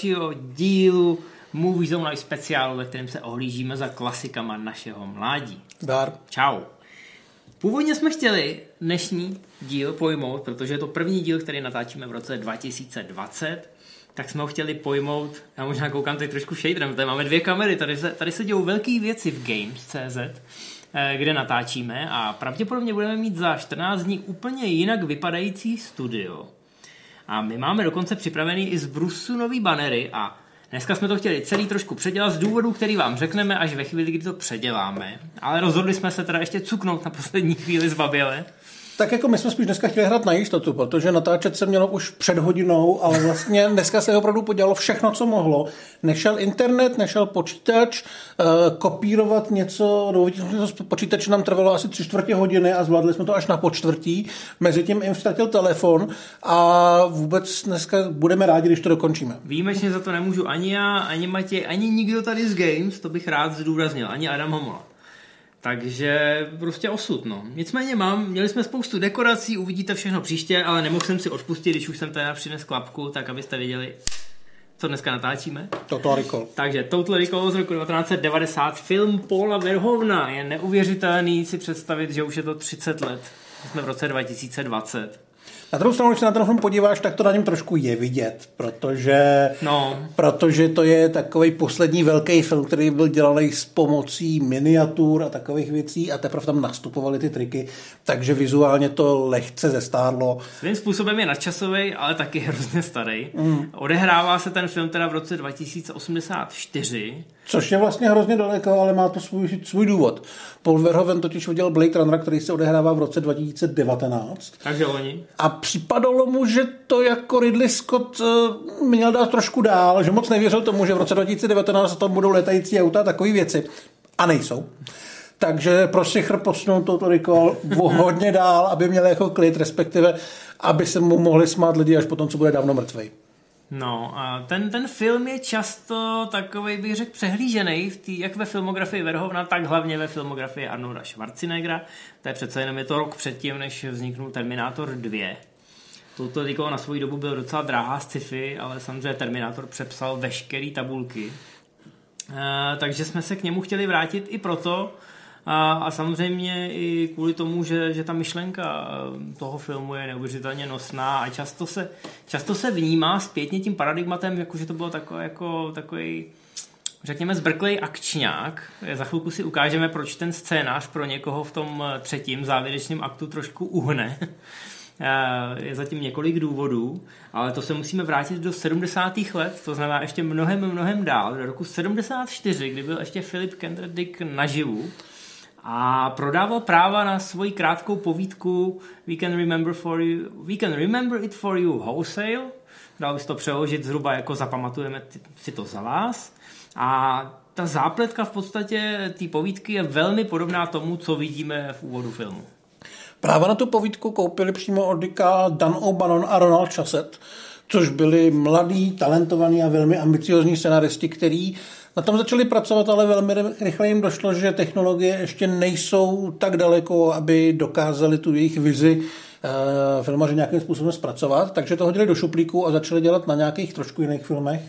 Dalšího dílu Movie Zone Live speciálu, ve kterém se ohlížíme za klasikama našeho mládí. Dar. Čau. Původně jsme chtěli dnešní díl pojmout, protože je to první díl, který natáčíme v roce 2020, tak jsme ho chtěli pojmout, já možná koukám teď trošku shaderem, tady máme dvě kamery, tady se, tady se dějou velké věci v Games.cz, eh, kde natáčíme a pravděpodobně budeme mít za 14 dní úplně jinak vypadající studio. A my máme dokonce připravený i z Brusu nový banery a dneska jsme to chtěli celý trošku předělat z důvodů, který vám řekneme až ve chvíli, kdy to předěláme. Ale rozhodli jsme se teda ještě cuknout na poslední chvíli zbaběle. Tak jako my jsme spíš dneska chtěli hrát na jistotu, protože natáčet se mělo už před hodinou, ale vlastně dneska se opravdu podělalo všechno, co mohlo. Nešel internet, nešel počítač, eh, kopírovat něco, to počítač nám trvalo asi tři čtvrtě hodiny a zvládli jsme to až na počtvrtí. Mezi tím jim ztratil telefon a vůbec dneska budeme rádi, když to dokončíme. Výjimečně za to nemůžu ani já, ani Matěj, ani nikdo tady z Games, to bych rád zdůraznil, ani Adam Homola. Takže prostě osud, no. Nicméně mám, měli jsme spoustu dekorací, uvidíte všechno příště, ale nemohl jsem si odpustit, když už jsem teda přines klapku, tak abyste věděli, co dneska natáčíme. Total Recall. Takže Total Recall z roku 1990, film Paula Verhovna. Je neuvěřitelný si představit, že už je to 30 let. Jsme v roce 2020. Na druhou stranu, když se na ten film podíváš, tak to na něm trošku je vidět, protože, no. protože to je takový poslední velký film, který byl dělaný s pomocí miniatur a takových věcí a teprve tam nastupovaly ty triky, takže vizuálně to lehce zestárlo. Svým způsobem je nadčasový, ale taky hrozně starý. Mm. Odehrává se ten film teda v roce 2084 Což je vlastně hrozně daleko, ale má to svůj, svůj důvod. Paul Verhoeven totiž udělal Blade Runner, který se odehrává v roce 2019. Takže oni. A připadalo mu, že to jako Ridley Scott uh, měl dát trošku dál, že moc nevěřil tomu, že v roce 2019 tam budou letající auta a takové věci. A nejsou. Takže pro Sichr posunul toto Recall hodně dál, aby měl jako klid, respektive aby se mu mohli smát lidi až potom, co bude dávno mrtvej. No a ten, ten film je často takový, bych řekl, přehlížený, v tý, jak ve filmografii Verhovna, tak hlavně ve filmografii Arnolda Schwarzeneggera. To je přece jenom je to rok předtím, než vzniknul Terminator 2. Toto na svou dobu byl docela drahá sci-fi, ale samozřejmě Terminator přepsal veškeré tabulky. E, takže jsme se k němu chtěli vrátit i proto, a, a samozřejmě i kvůli tomu, že, že ta myšlenka eh, toho filmu je neuvěřitelně nosná a často se, často se vnímá zpětně tím paradigmatem, jako že to bylo takové, jako, takový řekněme, zbrklej akčňák. Za chvilku si ukážeme, proč ten scénář pro někoho v tom eh, třetím závěrečném aktu trošku uhne. Eh, je zatím několik důvodů, ale to se musíme vrátit do 70. let, to znamená ještě mnohem, mnohem dál, do roku 74, kdy byl ještě Philip Kendrick naživu a prodával práva na svoji krátkou povídku We can remember, for you, we can remember it for you wholesale. Dal bys to přeložit zhruba jako zapamatujeme si to za vás. A ta zápletka v podstatě té povídky je velmi podobná tomu, co vidíme v úvodu filmu. Práva na tu povídku koupili přímo od Dicka Dan O'Bannon a Ronald Chasset, což byli mladí, talentovaní a velmi ambiciozní scenaristi, který na tom začali pracovat, ale velmi rychle jim došlo, že technologie ještě nejsou tak daleko, aby dokázali tu jejich vizi uh, filmaři nějakým způsobem zpracovat, takže to hodili do šuplíku a začali dělat na nějakých trošku jiných filmech.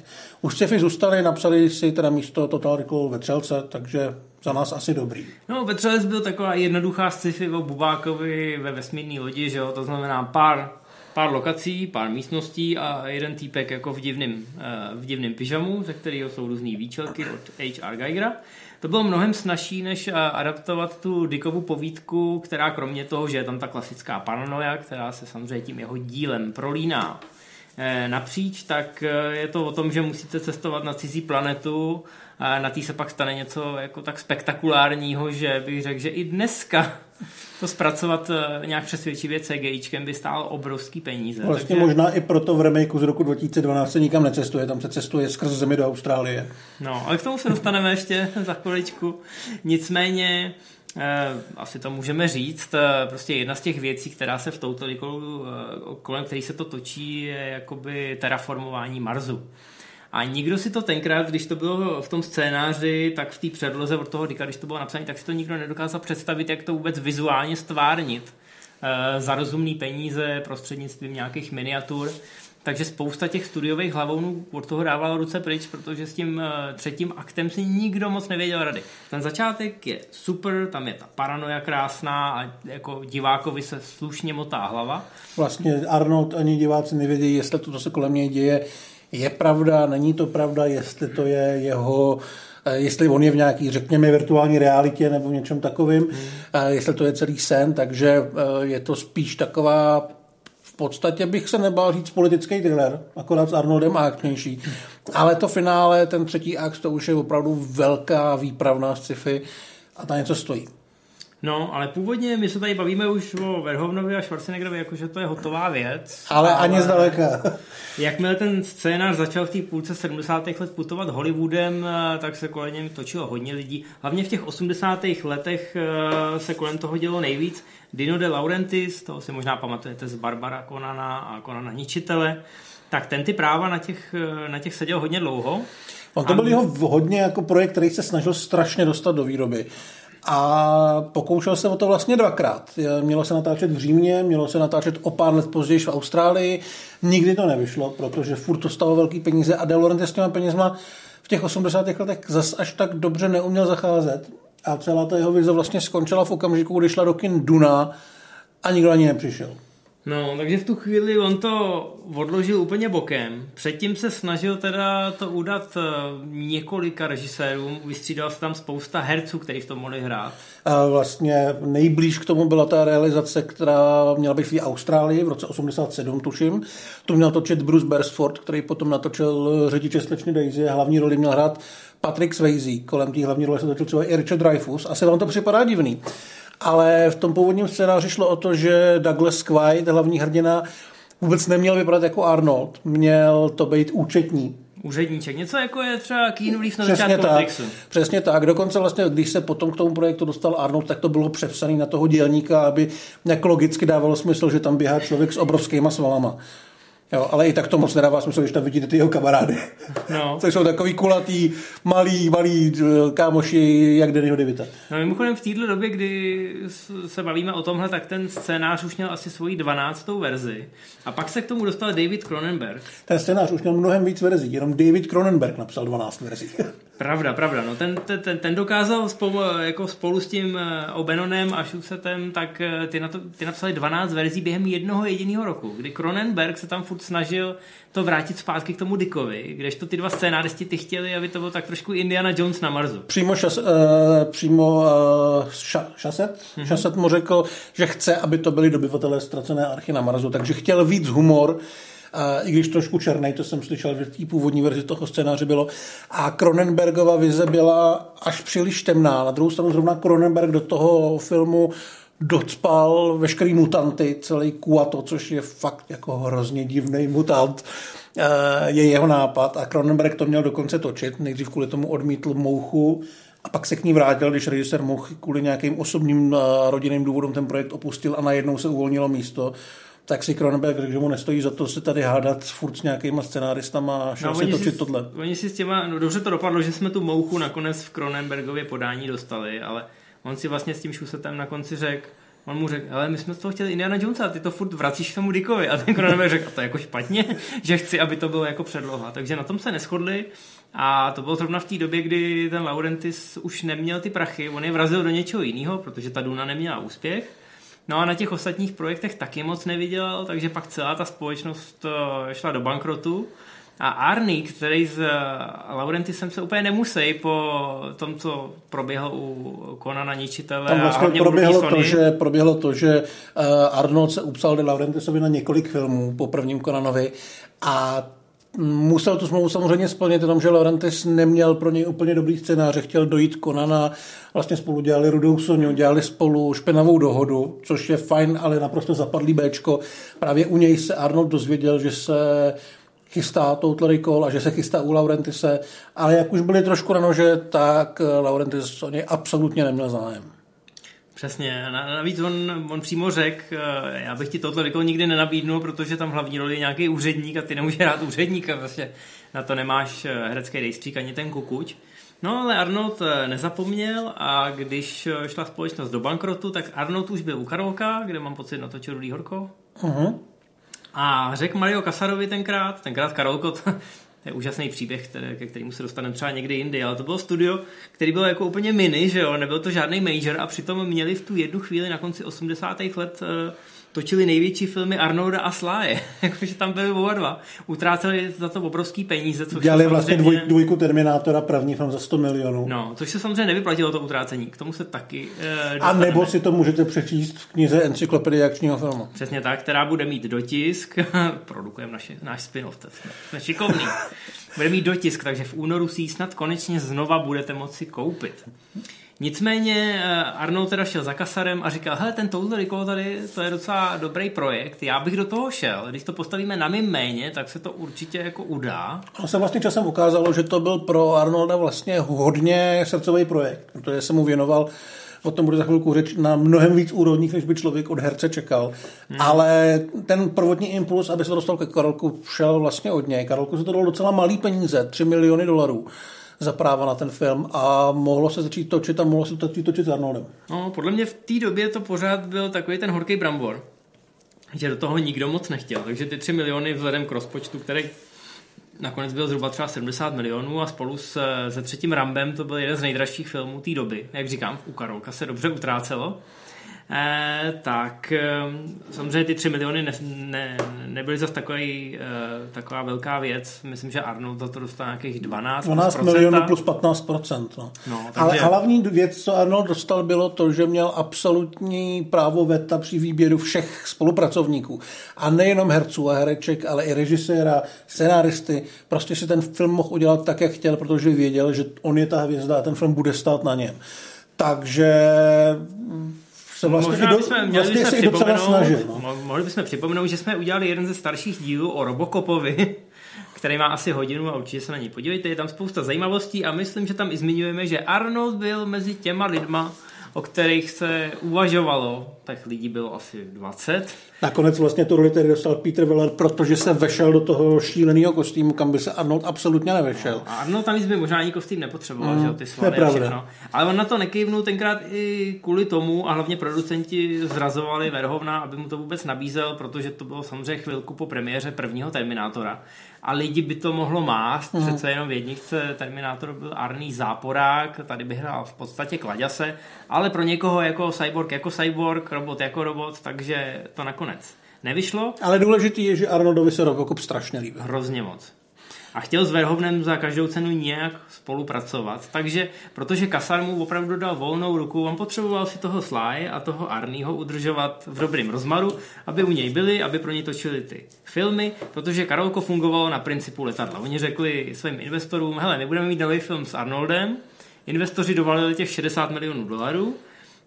Už sci-fi zůstali, napsali si teda místo Total Recall Vetřelce, takže za nás asi dobrý. No, Vetřelec byl taková jednoduchá sci-fi o Bubákovi ve vesmírné lodi, že jo? to znamená pár pár lokací, pár místností a jeden týpek jako v divném, eh, v divném pyžamu, ze kterého jsou různé výčelky od H.R. Geigera. To bylo mnohem snažší, než eh, adaptovat tu Dickovu povídku, která kromě toho, že je tam ta klasická paranoia, která se samozřejmě tím jeho dílem prolíná napříč, tak je to o tom, že musíte cestovat na cizí planetu a na té se pak stane něco jako tak spektakulárního, že bych řekl, že i dneska to zpracovat eh, nějak přesvědčivě CGIčkem by stálo obrovský peníze. Vlastně takže... možná i proto v remakeu z roku 2012 se nikam necestuje, tam se cestuje skrz zemi do Austrálie. No, ale k tomu se dostaneme ještě za chviličku. Nicméně, eh, asi to můžeme říct, eh, prostě jedna z těch věcí, která se v touto kolem který se to točí, je jakoby terraformování Marsu. A nikdo si to tenkrát, když to bylo v tom scénáři, tak v té předloze od toho Dika, když to bylo napsané, tak si to nikdo nedokázal představit, jak to vůbec vizuálně stvárnit za rozumný peníze prostřednictvím nějakých miniatur. Takže spousta těch studiových hlavounů od toho dávalo ruce pryč, protože s tím eh, třetím aktem si nikdo moc nevěděl rady. Ten začátek je super, tam je ta paranoja krásná a jako divákovi se slušně motá hlava. Vlastně Arnold ani diváci nevědí, jestli to, co se kolem něj děje, je pravda, není to pravda, jestli to je jeho eh, jestli on je v nějaký, řekněme, virtuální realitě nebo v něčem takovým, hmm. jestli to je celý sen, takže je to spíš taková podstatě bych se nebál říct politický thriller, akorát s Arnoldem a akčnější. Ale to finále, ten třetí akt, to už je opravdu velká výpravná sci-fi a ta něco stojí. No, ale původně my se tady bavíme už o Verhovnovi a Schwarzeneggerovi, jakože to je hotová věc. Ale, ale ani zdaleka. Jakmile ten scénář začal v té půlce 70. let putovat Hollywoodem, tak se kolem něm točilo hodně lidí. Hlavně v těch 80. letech eh, se kolem toho dělo nejvíc. Dino de Laurentiis, to si možná pamatujete z Barbara Konana a Konana Ničitele, tak ten ty práva na těch, na těch seděl hodně dlouho. On to byl jeho hodně jako projekt, který se snažil strašně dostat do výroby. A pokoušel se o to vlastně dvakrát. Mělo se natáčet v Římě, mělo se natáčet o pár let později v Austrálii. Nikdy to nevyšlo, protože furt to stalo velký peníze a De Laurentiis s těma penězma v těch 80. letech zas až tak dobře neuměl zacházet. A celá ta jeho vize vlastně skončila v okamžiku, kdy šla do kin Duna a nikdo ani nepřišel. No, takže v tu chvíli on to odložil úplně bokem. Předtím se snažil teda to udat eh, několika režisérům, vystřídal se tam spousta herců, kteří v tom mohli hrát. A vlastně nejblíž k tomu byla ta realizace, která měla být v Austrálii v roce 87, tuším. Tu měl točit Bruce Beresford, který potom natočil řidiče slečny Daisy. Hlavní roli měl hrát Patrick Swayze, kolem té hlavní role se točil třeba i Richard Dreyfuss. Asi vám to připadá divný. Ale v tom původním scénáři šlo o to, že Douglas Quaid, hlavní hrdina, vůbec neměl vypadat jako Arnold. Měl to být účetní. Úředníček, něco jako je třeba Keanu Reeves na začátku tak, Matrixu. Přesně tak. Dokonce vlastně, když se potom k tomu projektu dostal Arnold, tak to bylo přepsané na toho dělníka, aby nějak logicky dávalo smysl, že tam běhá člověk s obrovskýma svalama. Jo, ale i tak to moc nedává smysl, když tam vidíte ty jeho kamarády. No. to jsou takový kulatý, malý, malý eh, kámoši, jak Dannyho DeVita. No mimochodem v této době, kdy se bavíme o tomhle, tak ten scénář už měl asi svoji 12. verzi. A pak se k tomu dostal David Cronenberg. Ten scénář už měl mnohem víc verzí, jenom David Cronenberg napsal 12 verzí. Pravda, pravda. No ten, ten, ten dokázal spolu, jako spolu s tím eh, Obenonem a Schusetem, tak eh, ty, na to, ty napsali 12 verzí během jednoho jediného roku, kdy Cronenberg se tam furt snažil to vrátit zpátky k tomu Dickovi, kdežto ty dva scénáristi ty chtěli, aby to bylo tak trošku Indiana Jones na Marsu. Přímo, šas, uh, přímo uh, ša, Šaset, mm-hmm. Šaset mu řekl, že chce, aby to byly dobyvatelé ztracené archy na Marsu, takže chtěl víc humor, Uh, i když trošku černý, to jsem slyšel, že v té původní verzi toho scénáře bylo. A Cronenbergova vize byla až příliš temná. Na druhou stranu zrovna Cronenberg do toho filmu docpal veškerý mutanty, celý Kuato, což je fakt jako hrozně divný mutant, eh, je jeho nápad a Cronenberg to měl dokonce točit. Nejdřív kvůli tomu odmítl Mouchu a pak se k ní vrátil, když režisér Mouchy kvůli nějakým osobním eh, rodinným důvodům ten projekt opustil a najednou se uvolnilo místo tak si Cronenberg řekl, že mu nestojí za to se tady hádat furt s nějakýma scenáristama a šel no, si točit si, tohle. Oni si s těma, no dobře to dopadlo, že jsme tu mouchu nakonec v Cronenbergově podání dostali, ale on si vlastně s tím šusetem na konci řekl, On mu řekl, ale my jsme z toho chtěli Indiana Jonesa, ty to furt vracíš tomu Dickovi. A ten Cronenberg řekl, a to je jako špatně, že chci, aby to bylo jako předloha. Takže na tom se neschodli a to bylo zrovna v té době, kdy ten Laurentis už neměl ty prachy, on je vrazil do něčeho jiného, protože ta Duna neměla úspěch. No a na těch ostatních projektech taky moc nevydělal, takže pak celá ta společnost eh, šla do bankrotu. A Arnie, který s eh, Laurentisem se úplně nemusí po tom, co proběhlo u Konana Ničitele Tam vlastně a proběhlo to, že, proběhlo to, že uh, Arnold se upsal de Laurentisovi na několik filmů po prvním Konanovi a musel tu smlouvu samozřejmě splnit, tom, že Laurentis neměl pro něj úplně dobrý scénář, chtěl dojít Konana, vlastně spolu dělali Rudou Soniu, dělali spolu špinavou dohodu, což je fajn, ale naprosto zapadlý Bčko. Právě u něj se Arnold dozvěděl, že se chystá Total Recall a že se chystá u Laurentise, ale jak už byli trošku na nože, tak Laurentis o něj absolutně neměl zájem. Přesně, navíc on, on přímo řekl, eh, já bych ti tohle Recall nikdy nenabídnul, protože tam hlavní roli je nějaký úředník a ty nemůžeš hrát úředníka, vlastně na to nemáš eh, herecký rejstřík ani ten kukuč. No ale Arnold eh, nezapomněl a když šla společnost do bankrotu, tak Arnold už byl u Karolka, kde mám pocit natočil Rudý Horko. Uh-huh. A řekl Mario Kasarovi tenkrát, tenkrát Karolko, to, to je úžasný příběh, který, ke kterému se dostaneme třeba někdy jindy, ale to bylo studio, který byl jako úplně mini, že jo, nebyl to žádný major a přitom měli v tu jednu chvíli na konci 80. let uh, točili největší filmy Arnolda a Sláje, jakože tam byli oba dva. Utráceli za to obrovský peníze. Což Dělali vlastně dvoj, dvojku Terminátora, první film za 100 milionů. No, což se samozřejmě nevyplatilo to utrácení, k tomu se taky uh, A nebo si to můžete přečíst v knize Encyklopedie akčního filmu. Přesně tak, která bude mít dotisk, produkujeme náš spin-off, jsme šikovný. bude mít dotisk, takže v únoru si ji snad konečně znova budete moci koupit. Nicméně eh, Arnold teda šel za kasarem a říkal, hele, ten Total Recall tady, to je docela dobrý projekt, já bych do toho šel, když to postavíme na mým méně, tak se to určitě jako udá. A se vlastně časem ukázalo, že to byl pro Arnolda vlastně hodně srdcový projekt, protože se mu věnoval o tom bude za chvilku řeč, na mnohem víc úrovních, než by člověk od herce čekal. Hmm. Ale ten prvotní impuls, aby se to dostal ke Karolku, šel vlastně od něj. Karolku se to dalo docela malý peníze, 3 miliony dolarů za práva na ten film a mohlo se začít točit a mohlo se začít točit s Arnoldem. No, podle mě v té době to pořád byl takový ten horký brambor, že do toho nikdo moc nechtěl, takže ty 3 miliony vzhledem k rozpočtu, který nakonec byl zhruba třeba 70 milionů a spolu s, se třetím Rambem to byl jeden z nejdražších filmů té doby. Jak říkám, u Karolka se dobře utrácelo. Eh, tak eh, samozřejmě ty 3 miliony ne, ne, nebyly zase takový, eh, taková velká věc. Myslím, že Arnold za to dostal nějakých 12 12 milionů plus 15 no. no takže... Ale hlavní věc, co Arnold dostal, bylo to, že měl absolutní právo veta při výběru všech spolupracovníků. A nejenom herců a hereček, ale i režiséra, scenáristy. Prostě si ten film mohl udělat tak, jak chtěl, protože věděl, že on je ta hvězda a ten film bude stát na něm. Takže se vlastně Možná bychom měli vlastně bychom připomenout, snažil, no. mohli bychom připomenout, že jsme udělali jeden ze starších dílů o Robocopovi, který má asi hodinu a určitě se na ní podívejte, je tam spousta zajímavostí a myslím, že tam i zmiňujeme, že Arnold byl mezi těma lidma, o kterých se uvažovalo, tak lidí bylo asi 20. Nakonec vlastně to roli tedy dostal Peter Weller, protože se vešel do toho šíleného kostýmu, kam by se Arnold absolutně nevešel. No, a Arnold tam by možná ani kostým nepotřeboval, mm, že ty svaly a všechno. Ale on na to nekývnul tenkrát i kvůli tomu a hlavně producenti zrazovali Verhovna, aby mu to vůbec nabízel, protože to bylo samozřejmě chvilku po premiéře prvního Terminátora a lidi by to mohlo mást, mm. přece jenom v jedničce Terminátor byl Arný záporák, tady by hrál v podstatě kladěse, ale pro někoho jako cyborg jako cyborg, robot jako robot, takže to nakonec nevyšlo. Ale důležitý je, že Arnoldovi se Robocop strašně líbí. Hrozně moc a chtěl s Verhovnem za každou cenu nějak spolupracovat. Takže, protože Kasar mu opravdu dal volnou ruku, on potřeboval si toho Sly a toho Arního udržovat v dobrém rozmaru, aby u něj byli, aby pro ně točili ty filmy, protože Karolko fungovalo na principu letadla. Oni řekli svým investorům, hele, my budeme mít nový film s Arnoldem, investoři dovalili těch 60 milionů dolarů,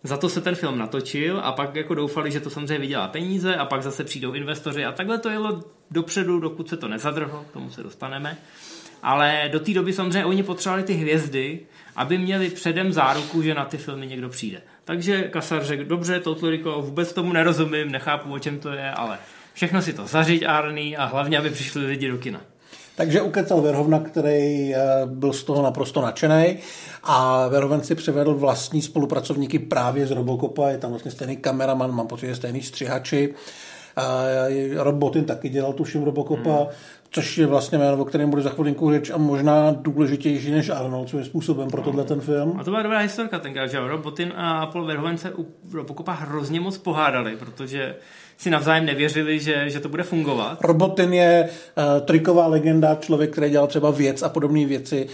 za to se ten film natočil a pak jako doufali, že to samozřejmě vydělá peníze a pak zase přijdou investoři a takhle to jelo dopředu, dokud se to nezadrhlo, k tomu se dostaneme. Ale do té doby samozřejmě oni potřebovali ty hvězdy, aby měli předem záruku, že na ty filmy někdo přijde. Takže Kasar řekl, dobře, Recall, vůbec tomu nerozumím, nechápu, o čem to je, ale všechno si to zařiď, Arný, a hlavně, aby přišli lidi do kina. Takže ukecal Verhovna, který eh, byl z toho naprosto nadšený a Verhoven si přivedl vlastní spolupracovníky právě z Robocopa, je tam vlastně stejný kameraman, mám pocit, že stejný střihači. Robotin taky dělal tuším Robocopa, hmm. což je vlastně jméno, o kterém bude za chvilinku řeč a možná důležitější než Arnold, co je způsobem pro no. tohle ten film. A to byla dobrá historka tenkrát, že Robotin a Paul Verhoeven se u Robocopa hrozně moc pohádali, protože si navzájem nevěřili, že, že to bude fungovat. Robotin je uh, triková legenda, člověk, který dělal třeba věc a podobné věci.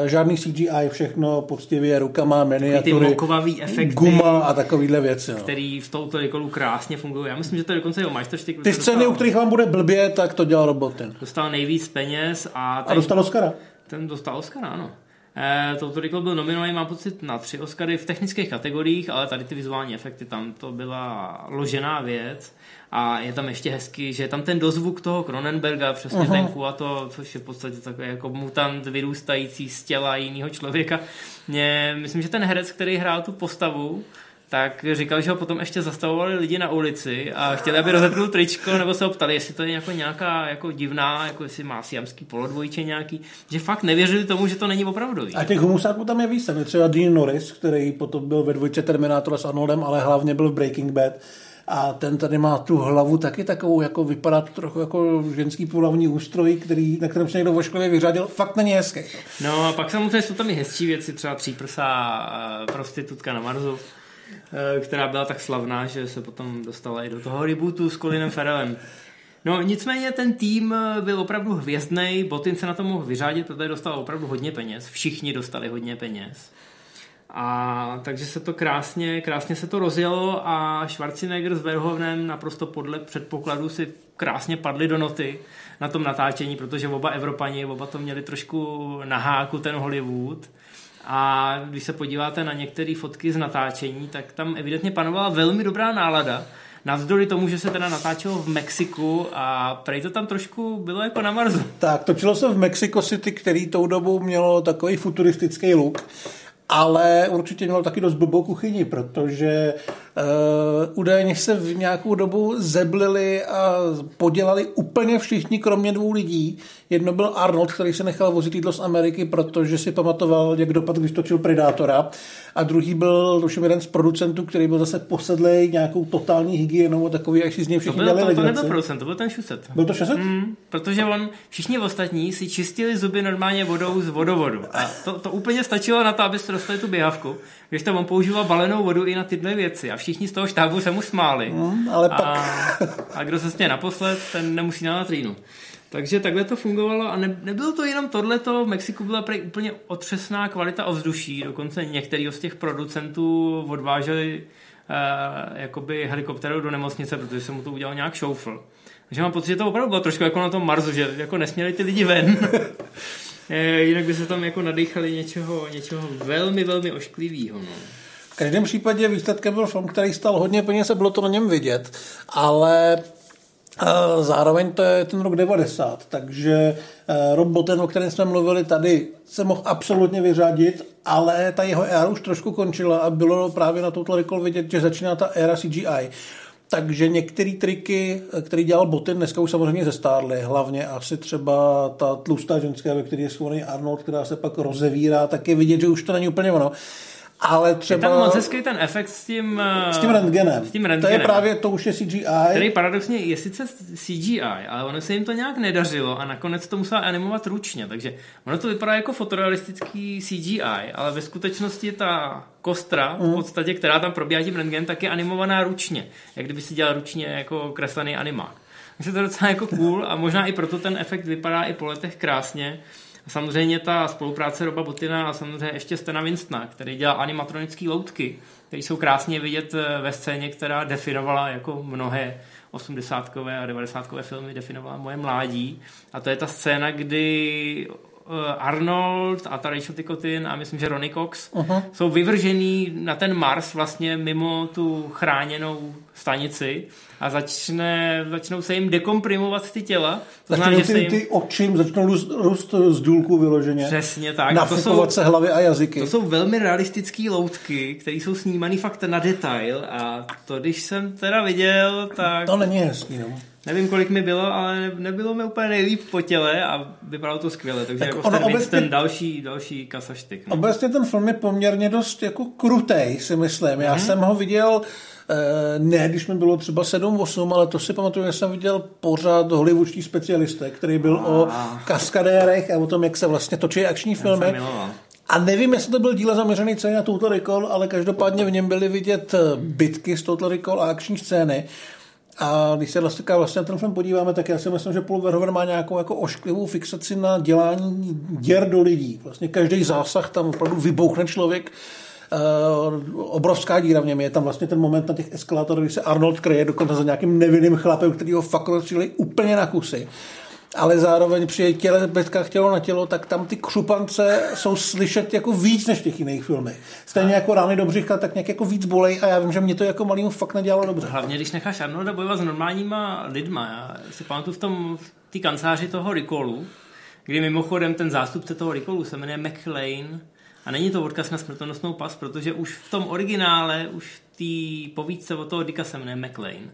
Uh, žádný CGI, všechno poctivě rukama, miniatury, ty efekty, guma a takovýhle věci. No. Který v touto rekolu krásně fungují. Já myslím, že to je dokonce jeho majsterštyk. Ty scény, dostal, u kterých vám bude blbě, tak to dělal Robotin. Dostal nejvíc peněz a... Ten, a dostal Oscara. Ten dostal Oscara, ano. Eh, Toto Recall byl nominovaný, mám pocit, na tři Oscary v technických kategoriích, ale tady ty vizuální efekty, tam to byla ložená věc. A je tam ještě hezky, že je tam ten dozvuk toho Cronenberga, přesně uh-huh. ten to, což je v podstatě takový jako mutant vyrůstající z těla jiného člověka. Mě, myslím, že ten herec, který hrál tu postavu, tak říkal, že ho potom ještě zastavovali lidi na ulici a chtěli, aby rozhodnul tričko, nebo se ho ptali, jestli to je jako nějaká jako divná, jako jestli má siamský polodvojče nějaký, že fakt nevěřili tomu, že to není opravdu. A těch humusáků tam je víc, třeba Dean Norris, který potom byl ve dvojce Terminátora s Arnoldem, ale hlavně byl v Breaking Bad A ten tady má tu hlavu taky takovou, jako vypadá trochu jako ženský pohlavní ústroj, který, na kterém se někdo vošklivě vyřadil. Fakt není hezký. No a pak samozřejmě jsou tam i hezčí věci, třeba tříprsá eh, prostitutka na Marsu eh, která byla tak slavná, že se potom dostala i do toho rebootu s Colinem Farrellem. No nicméně ten tým eh, byl opravdu hvězdný, Botin se na to mohl vyřádit, protože dostal opravdu hodně peněz. Všichni dostali hodně peněz. A takže se to krásně, krásně se to rozjelo a Schwarzenegger s Verhovnem naprosto podle předpokladu si krásně padli do noty na tom natáčení, protože oba Evropani, oba to měli trošku na háku ten Hollywood. A když se podíváte na některé fotky z natáčení, tak tam evidentně panovala velmi dobrá nálada. Navzdory tomu, že se teda natáčelo v Mexiku a prej to tam trošku bylo jako na Marsu. Tak, točilo se v Mexico City, který tou dobou mělo takový futuristický look ale určitě mělo taky dost blbou kuchyni, protože údajně se v nějakou dobu zeblili a podělali úplně všichni, kromě dvou lidí. Jedno byl Arnold, který se nechal vozit jídlo z Ameriky, protože si pamatoval, jak dopadl, když točil Predátora. A druhý byl, tuším, jeden z producentů, který byl zase posedlej nějakou totální hygienou a takový, jak si z něj všichni to, byl, měli to, to nebyl producent, to byl ten šuset. Byl to šuset? Mm, protože on, všichni ostatní si čistili zuby normálně vodou z vodovodu. A to, to úplně stačilo na to, abyste dostali tu běhavku. Když tam on používal balenou vodu i na tyhle věci a všichni z toho štábu se mu smáli. Mm, ale a, pak... a kdo se směje naposled, ten nemusí na latrínu. Takže takhle to fungovalo a ne, nebylo to jenom tohleto, v Mexiku byla prej úplně otřesná kvalita ovzduší, dokonce některý z těch producentů odváželi uh, jakoby helikopterou do nemocnice, protože se mu to udělal nějak šoufl. Takže mám pocit, že to opravdu bylo trošku jako na tom Marsu, že jako nesměli ty lidi ven. Eh, jinak by se tam jako nadechali něčeho, něčeho velmi, velmi ošklivého. No. V každém případě výsledkem byl film, který stal hodně peněz a bylo to na něm vidět, ale Zároveň to je ten rok 90, takže Rob Botten, o kterém jsme mluvili tady, se mohl absolutně vyřadit, ale ta jeho éra už trošku končila a bylo právě na Total Recall vidět, že začíná ta éra CGI. Takže některé triky, které dělal Botin, dneska už samozřejmě zestárly. Hlavně asi třeba ta tlustá ženská, ve které je schovaný Arnold, která se pak rozevírá, tak je vidět, že už to není úplně ono. Ale třeba... Je tam moc hezký ten efekt s tím... S tím rentgenem. S tím rentgenem. To je právě, to už je CGI. Který paradoxně je sice CGI, ale ono se jim to nějak nedařilo a nakonec to musela animovat ručně, takže ono to vypadá jako fotorealistický CGI, ale ve skutečnosti ta kostra, v mhm. podstatě, která tam probíhá tím rentgenem, tak je animovaná ručně, jak kdyby si dělal ručně jako kreslený animák. Takže to je docela jako cool a možná i proto ten efekt vypadá i po letech krásně. Samozřejmě ta spolupráce Roba Botina a samozřejmě ještě Stena Winstona, který dělá animatronické loutky, které jsou krásně vidět eh, ve scéně, která definovala jako mnohé 80. a 90. filmy definovala moje mládí. A to je ta scéna, kdy Arnold a ta Rachel Ticotin a myslím, že Ronnie Cox uh-huh. jsou vyvržený na ten Mars vlastně mimo tu chráněnou stanici a začne, začnou se jim dekomprimovat ty těla. To znamená, že ty, se jim... ty oči začnou růst, růst z důlku vyloženě. Přesně tak. Nafukovat se hlavy a jazyky. To jsou velmi realistické loutky, které jsou snímané fakt na detail a to, když jsem teda viděl, tak... To není hezký, no. Nevím, kolik mi bylo, ale nebylo mi úplně nejlíp po těle a vypadalo to skvěle. Takže tak jako ten, obecně, ten další, další kasaštyk. No. Obecně ten film je poměrně dost jako krutej, si myslím. Já mm-hmm. jsem ho viděl eh, ne, když mi bylo třeba 7-8, ale to si pamatuju, že jsem viděl pořád hollywoodští specialisté, který byl a... o kaskadérech a o tom, jak se vlastně točí akční filmy. A nevím, jestli to byl díl zaměřený celý na Total Recall, ale každopádně v něm byly vidět eh, bitky z Total Recall a akční scény. A když se vlastně, vlastně na ten film podíváme, tak já si myslím, že Paul Verhoeven má nějakou jako ošklivou fixaci na dělání děr do lidí. Vlastně každý zásah tam opravdu vybouchne člověk. Uh, obrovská díra v něm je tam vlastně ten moment na těch eskalátorech, kdy se Arnold kryje dokonce za nějakým nevinným chlapem, který ho fakt úplně na kusy ale zároveň při těle betkách tělo na tělo, tak tam ty křupance jsou slyšet jako víc než v těch jiných filmech. Stejně jako rány do břicha, tak nějak jako víc bolej a já vím, že mě to jako malýmu fakt nedělalo dobře. Hlavně, když necháš Arnolda bojovat s normálníma lidma. Já si pamatuju v tom v té kanceláři toho Ricolu, kdy mimochodem ten zástupce toho Ricolu se jmenuje McLean a není to odkaz na smrtonosnou pas, protože už v tom originále, už v té povídce od toho Dicka se jmenuje McLean.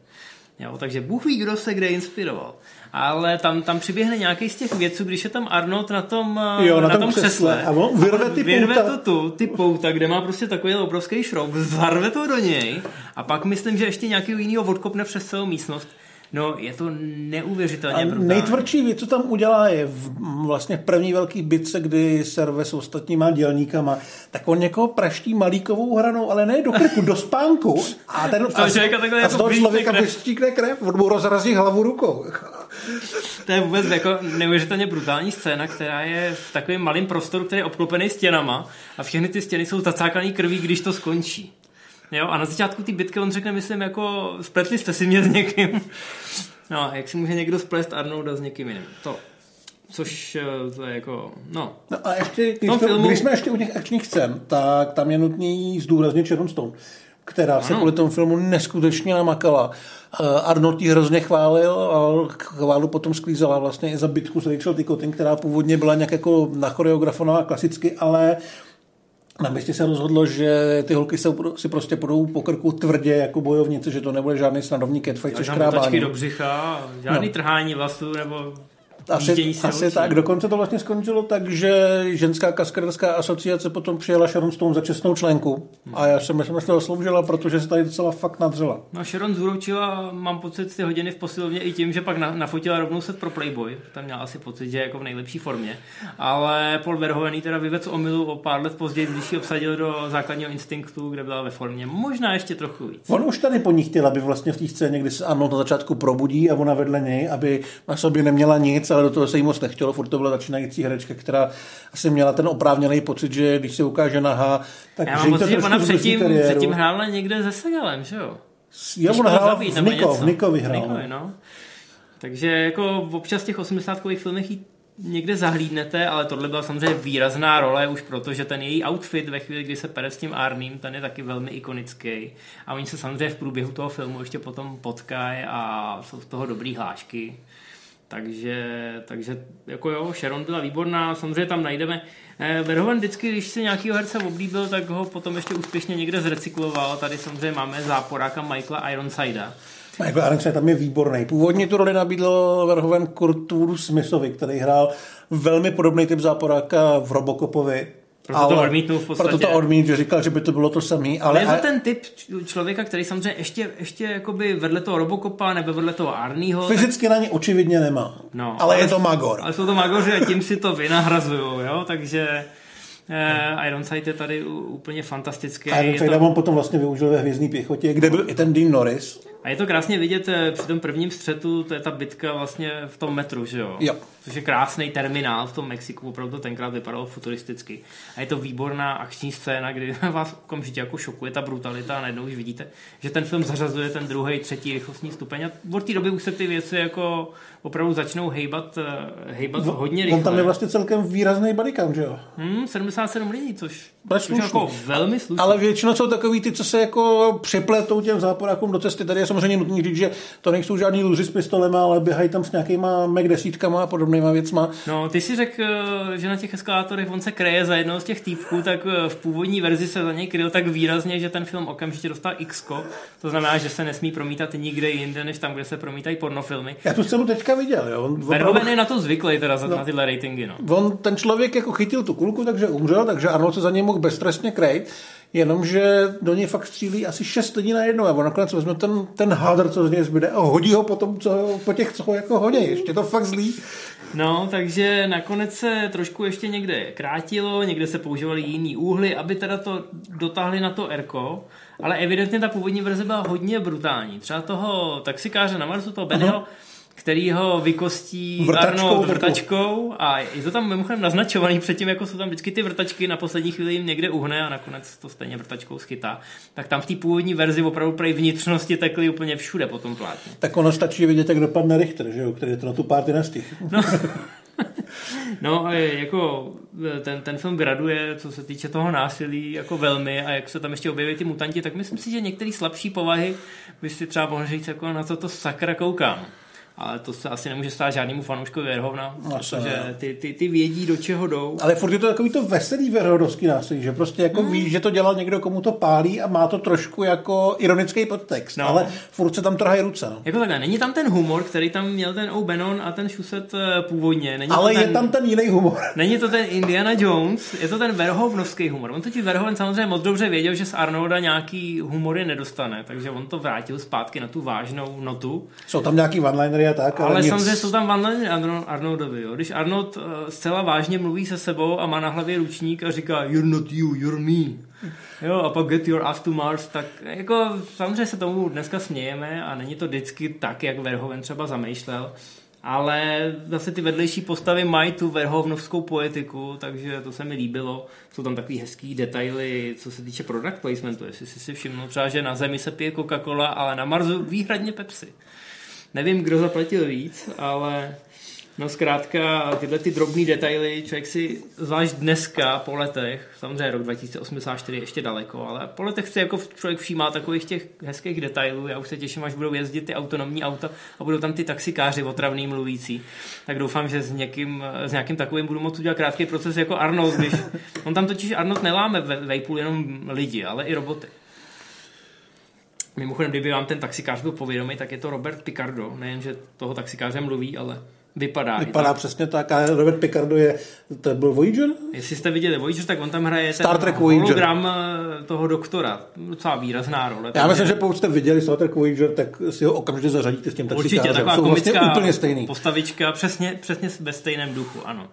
Jo, takže Bůh ví, kdo se kde inspiroval. Ale tam, tam přiběhne nějaký z těch věců, když je tam Arnold na tom, Jo, na na tom tom křesle. křesle. A on vyrve ty vyrve pouta. to tu, ty pouta, kde má prostě takový obrovský šroub, zarve to do něj a pak myslím, že ještě nějaký jinýho odkopne přes celou místnost. No, je to neuvěřitelně A brutální. nejtvrdší věc, co tam udělá, je v, vlastně v první velký bitce, kdy serve s ostatníma dělníkama, tak on někoho praští malíkovou hranou, ale ne do krku, do spánku. A, ten, toho člověka takhle a jako z toho člověka krev. vystříkne krev, on mu rozrazí hlavu rukou. To je vůbec jako neuvěřitelně brutální scéna, která je v takovém malém prostoru, který je obklopený stěnama a všechny ty stěny jsou zacákaný krví, když to skončí. Jo, a na začátku té bitky on řekne, myslím, jako spletli jste si mě s někým. No, a jak si může někdo splést Arnolda s někým jiným? To, což eh, to je jako, no, No a ještě, když, to, filmu- když jsme ještě u těch akčních scén, tak tam je nutný zdůraznit Sharon Stone, která se Ano. kvůli tomu filmu neskutečně namakala. Eh, Arnold ji hrozně chválil a chválu potom sklízela vlastně i za bitku s Rachel Ticotin, která původně byla nějak jako nachoreografovaná klasicky, ale na místě se rozhodlo, že ty holky se, si prostě půjdou po krku tvrdě jako bojovnice, že to nebude žádný snadovní catfight, což tam otačky škrábání. do břicha, žádný No. trhání vlasů nebo Asi, se asi tak. Dokonce to vlastně skončilo tak, že ženská kaskaderská asociace potom přijela Sharon Stone za čestnou členku. A já jsem myslím, že to zasloužila, protože se tady docela fakt nadřela. No Sharon zúročila, mám pocit, ty hodiny v posilovně i tím, že pak na, nafotila rovnou set pro Playboy. Tam měla asi pocit, že je jako v nejlepší formě. Ale Paul Verhoeven teda vyvedl z omylu o pár let později, když ji obsadil do základního instinktu, kde byla ve formě. Možná ještě trochu víc. On už tady po ní chtěl, aby vlastně v té scéně, kdy se Arnold na začátku probudí a ona vedle něj, aby na sobě neměla nic, ale do toho se jí moc nechtělo. Furt to byla začínající herečka, která asi měla ten oprávněný pocit, že když se ukáže nahá, tak Já že mám to pocit, že ona předtím, kariéru. předtím hrála někde se Segalem, že jo? Ho hrála zabít, v Niko, v Nikovi V hrála. Nikovi, no. Takže jako občas v těch 80 filmech jí někde zahlídnete, ale tohle byla samozřejmě výrazná role už proto, že ten její outfit ve chvíli, kdy se pere s tím Arným, ten je taky velmi ikonický. A oni se samozřejmě v průběhu toho filmu ještě potom potkají a jsou z toho dobrý hlášky. Takže, takže jako jo, Sharon byla výborná, samozřejmě tam najdeme. Eh, Verhoeven vždycky, když si nějakýho herce oblíbil, tak ho potom ještě úspěšně někde zrecykloval. Tady samozřejmě máme záporáka Michaela Ironsidea. Michael Arndt tam je výborný. Původně tu roli nabídl Verhoeven Kurturu Smithovi, který hrál velmi podobný typ záporáka v Robocopovi. Proto to odmítnul v podstatě. Proto to odmítl, že říkal, že by to bylo to samý. Ale Ale, je to ten typ člověka, který samozřejmě ještě, ještě jakoby vedle toho Robocopa nebo vedle toho Arnieho. tak- fyzicky na ně očividně nemá. No, ale, je to Magor. Ale jsou to magoři a tím si to vynahrazujou, jo, takže eh, Ironside je tady úplně fantastický. Arndt to, on potom vlastně využil ve Hvězdní pěchotě, kde byl i ten Dean Norris. A je to krásně vidět eh, při tom prvním střetu, to je ta bitka vlastně v tom metru, že jo? Jo. Což je krásný terminál v tom Mexiku, opravdu tenkrát vypadalo futuristicky. A je to výborná akční scéna, kdy vás okamžitě jako šokuje ta brutalita a najednou už vidíte, že ten film zařazuje ten druhý, třetí rychlostní stupeň a od té doby už se ty věci jako opravdu začnou hejbat, eh, hejbat hodně rychle. On tam je vlastně celkem výrazný bodycount, že jo? Hmm, 77 lidí, což, což jako velmi slušný. Ale většinou jsou takový ty, co se jako přepletou těm záporákům do cesty. Tady je samozřejmě nutný říct, že to nejsou žádní luři s pistolema, ale běhají tam s nějakýma Mac desítkama a podobnýma věcma. No, ty si řekl, eh, že na těch eskalátorech on se kreje za jednoho z těch týpků, tak eh, v původní verzi se za něj kryl tak výrazně, že ten film okamžitě dostal x To znamená, že se nesmí promítat nikde jinde, než tam, kde se promítají pornofilmy. Já tu scénu teďka viděl, jo. On, Verhoeven je na to zvyklý teda no. na tyhle ratingy, no. on, ten člověk jako chytil tu kulku, takže umřel, takže Arnold se za něj mohl beztrestně krejt, jenomže do něj fakt střílí asi šest lidí na jednou a on nakonec vezme ten, ten hadr, co z něj zbyde a hodí ho potom, co, po těch, co ho jako honí. Ještě to fakt zlý. No, takže nakonec se trošku ještě někde krátilo, někde se používali jiný úhly, aby teda to dotáhli na to Erko, ale evidentně ta původní verze byla hodně brutální. Třeba toho taxikáře na Marsu, toho Bennyho, který ho vykostí Vrtačkou Arnold vrtačkou a je to tam mimochodem naznačovaný předtím, jako jsou tam vždycky ty vrtačky, na poslední chvíli jim někde uhne a nakonec to stejně vrtačkou schytá. Tak tam v té původní verzi opravdu prej vnitřnosti tekly úplně všude po tom plátně. Tak ono stačí vidět, jak dopadne Richter, že jo, který to na tu párty nestih. No, a je- jako ten, ten film graduje, co se týče toho násilí, jako velmi a jak se tam ještě objeví ty mutanti, tak myslím si, že některé slabší povahy by si třeba mohli říct, jako na co to sakra koukám. Ale to se asi nemůže stát žádnému fanouškovi Verhovna, No, protože ne. ty, ty, ty vědí, do čeho jdou. Ale furt je to takový to veselý verhodovský násilí, že prostě jako Hmm. víš, že to dělal někdo, komu to pálí a má to trošku jako ironický podtext, No. ale furt se tam trhají ruce. No. Jako takhle, není tam ten humor, který tam měl ten O'Bannon a ten Šuset eh, původně. Není Ale ten, je tam ten jiný humor. Není to ten Indiana Jones, je to ten Verhovnovský humor. On totiž Verhoven samozřejmě moc dobře věděl, že z Arnolda nějaký humory nedostane, takže on to vrátil zpátky na tu vážnou notu. Jsou tam nějaký one-linery a tak, ale, Ale nic. samozřejmě jsou tam vanleny Arno- Arnoldovi. Jo. Když Arnold eh, zcela vážně mluví se sebou a má na hlavě ručník a říká you're not you, you're me. Jo, a pak get your ass to Mars, tak jako samozřejmě se tomu dneska smějeme a není to vždycky tak, jak Verhoeven třeba zamýšlel, ale zase ty vedlejší postavy mají tu verhovnovskou poetiku, takže to se mi líbilo. Jsou tam takový hezký detaily, co se týče product placementu, jestli jsi si všiml třeba, že na Zemi se pije Coca-Cola, ale na Marsu výhradně Pepsi. Nevím, kdo zaplatil víc, ale no zkrátka tyhle ty drobné detaily člověk si zvlášť dneska po letech, samozřejmě rok 2084 je ještě daleko, ale po letech si jako člověk všímá takových těch hezkých detailů. Já už se těším, až budou jezdit ty autonomní auta a budou tam ty taxikáři otravný mluvící. Tak doufám, že s, někým, s nějakým takovým budu moct udělat krátký proces jako Arnold, když on tam totiž Arnold neláme ve Vejpůl jenom lidi, ale i roboty. Mimochodem, kdyby vám ten taxikář byl povědomý, tak je to Robert Picardo. Nejen, že toho taxikáře mluví, ale vypadá. Vypadá tak. přesně tak a Robert Picardo je, to byl Voyager? Jestli jste viděli Voyager, tak on tam hraje Star ten Trek Voyager. hologram eh, toho doktora. Docela výrazná role. Já myslím, že pokud jste viděli Star Trek Voyager, tak si ho okamžitě zařadíte s tím Určitě, taxikářem. taková Jsou vlastně komická úplně stejný. postavička, přesně, přesně ve stejném duchu, ano.